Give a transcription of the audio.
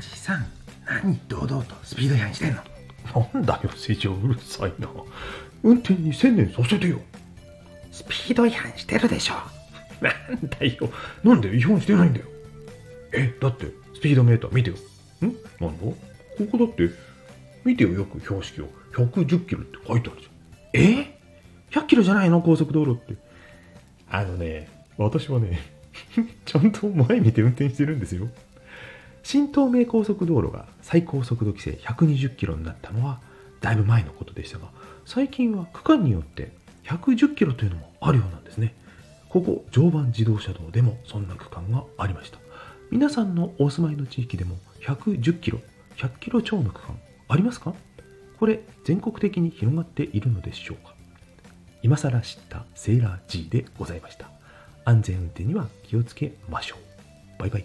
じさん何堂々とスピード違反してんの？なんだよ成長うるさいな。運転に専念させてよ。スピード違反してるでしょ。なんだよ。なんで違反してないんだよ。えだってスピードメーター見てよ。ん？なんだ？ここだって見てよよく標識を。110キロって書いてあるじえ？100キロじゃないの？高速道路って。ゃんあのね私はね ちゃんと前見て運転してるんですよ新東名高速道路が最高速度規制120キロになったのはだいぶ前のことでしたが最近は区間によって110キロというのもあるようなんですね。ここ常磐自動車道でもそんな区間がありました。皆さんのお住まいの地域でも110キロ100キロ超の区間ありますか？これ全国的に広がっているのでしょうか？今更知ったセーラー G でございました。安全運転には気をつけましょう。バイバイ。